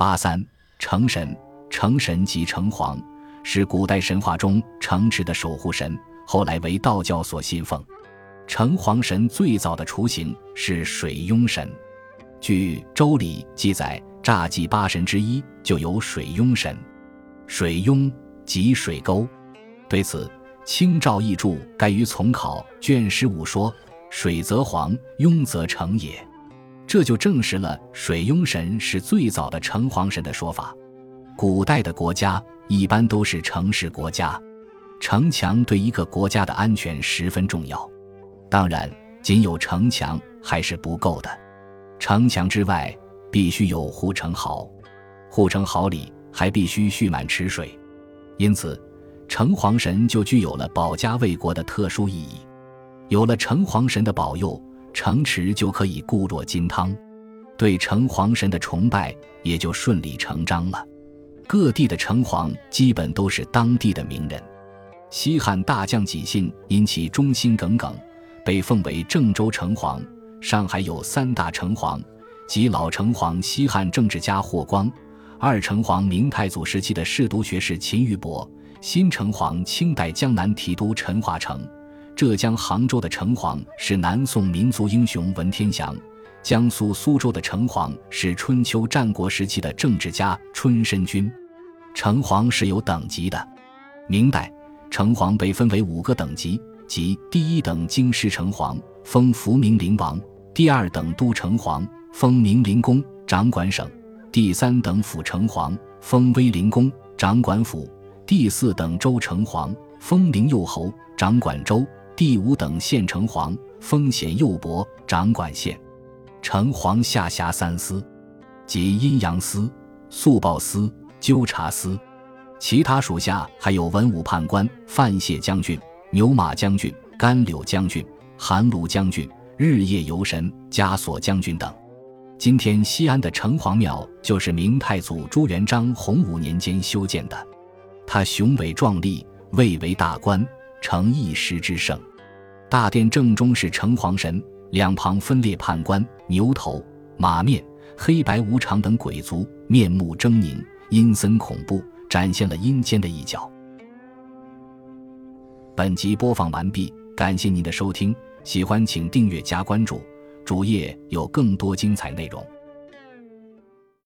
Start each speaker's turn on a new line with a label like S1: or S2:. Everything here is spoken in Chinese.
S1: 八三城神，城神即城隍，是古代神话中城池的守护神，后来为道教所信奉。城隍神最早的雏形是水庸神，据《周礼》记载，诈祭八神之一就有水庸神。水庸即水沟。对此，清照译注该于从考卷十五说：“水则黄，庸则成也。”这就证实了水庸神是最早的城隍神的说法。古代的国家一般都是城市国家，城墙对一个国家的安全十分重要。当然，仅有城墙还是不够的，城墙之外必须有护城壕，护城壕里还必须蓄满池水，因此，城隍神就具有了保家卫国的特殊意义。有了城隍神的保佑，城池就可以固若金汤，对城隍神的崇拜也就顺理成章了。各地的城隍基本都是当地的名人。西汉大将纪信因其忠心耿耿。被奉为郑州城隍，上海有三大城隍，即老城隍西汉政治家霍光，二城隍明太祖时期的侍读学士秦玉伯，新城隍清代江南提督陈化成。浙江杭州的城隍是南宋民族英雄文天祥，江苏苏州的城隍是春秋战国时期的政治家春申君。城隍是有等级的，明代城隍被分为五个等级。即第一等京师城隍，封福明陵王；第二等都城隍，封明陵公，掌管省；第三等府城隍，封威灵公，掌管府；第四等州城隍，封灵佑侯，掌管州；第五等县城隍，封显右伯，掌管县。城隍下辖三司，即阴阳司、速报司、纠察司，其他属下还有文武判官、范谢将军。牛马将军、甘柳将军、韩卢将军、日夜游神、枷锁将军等。今天西安的城隍庙就是明太祖朱元璋洪武年间修建的，它雄伟壮丽，蔚为大观，成一时之盛。大殿正中是城隍神，两旁分列判官、牛头、马面、黑白无常等鬼卒，面目狰狞，阴森恐怖，展现了阴间的一角。本集播放完毕，感谢您的收听，喜欢请订阅加关注，主页有更多精彩内容。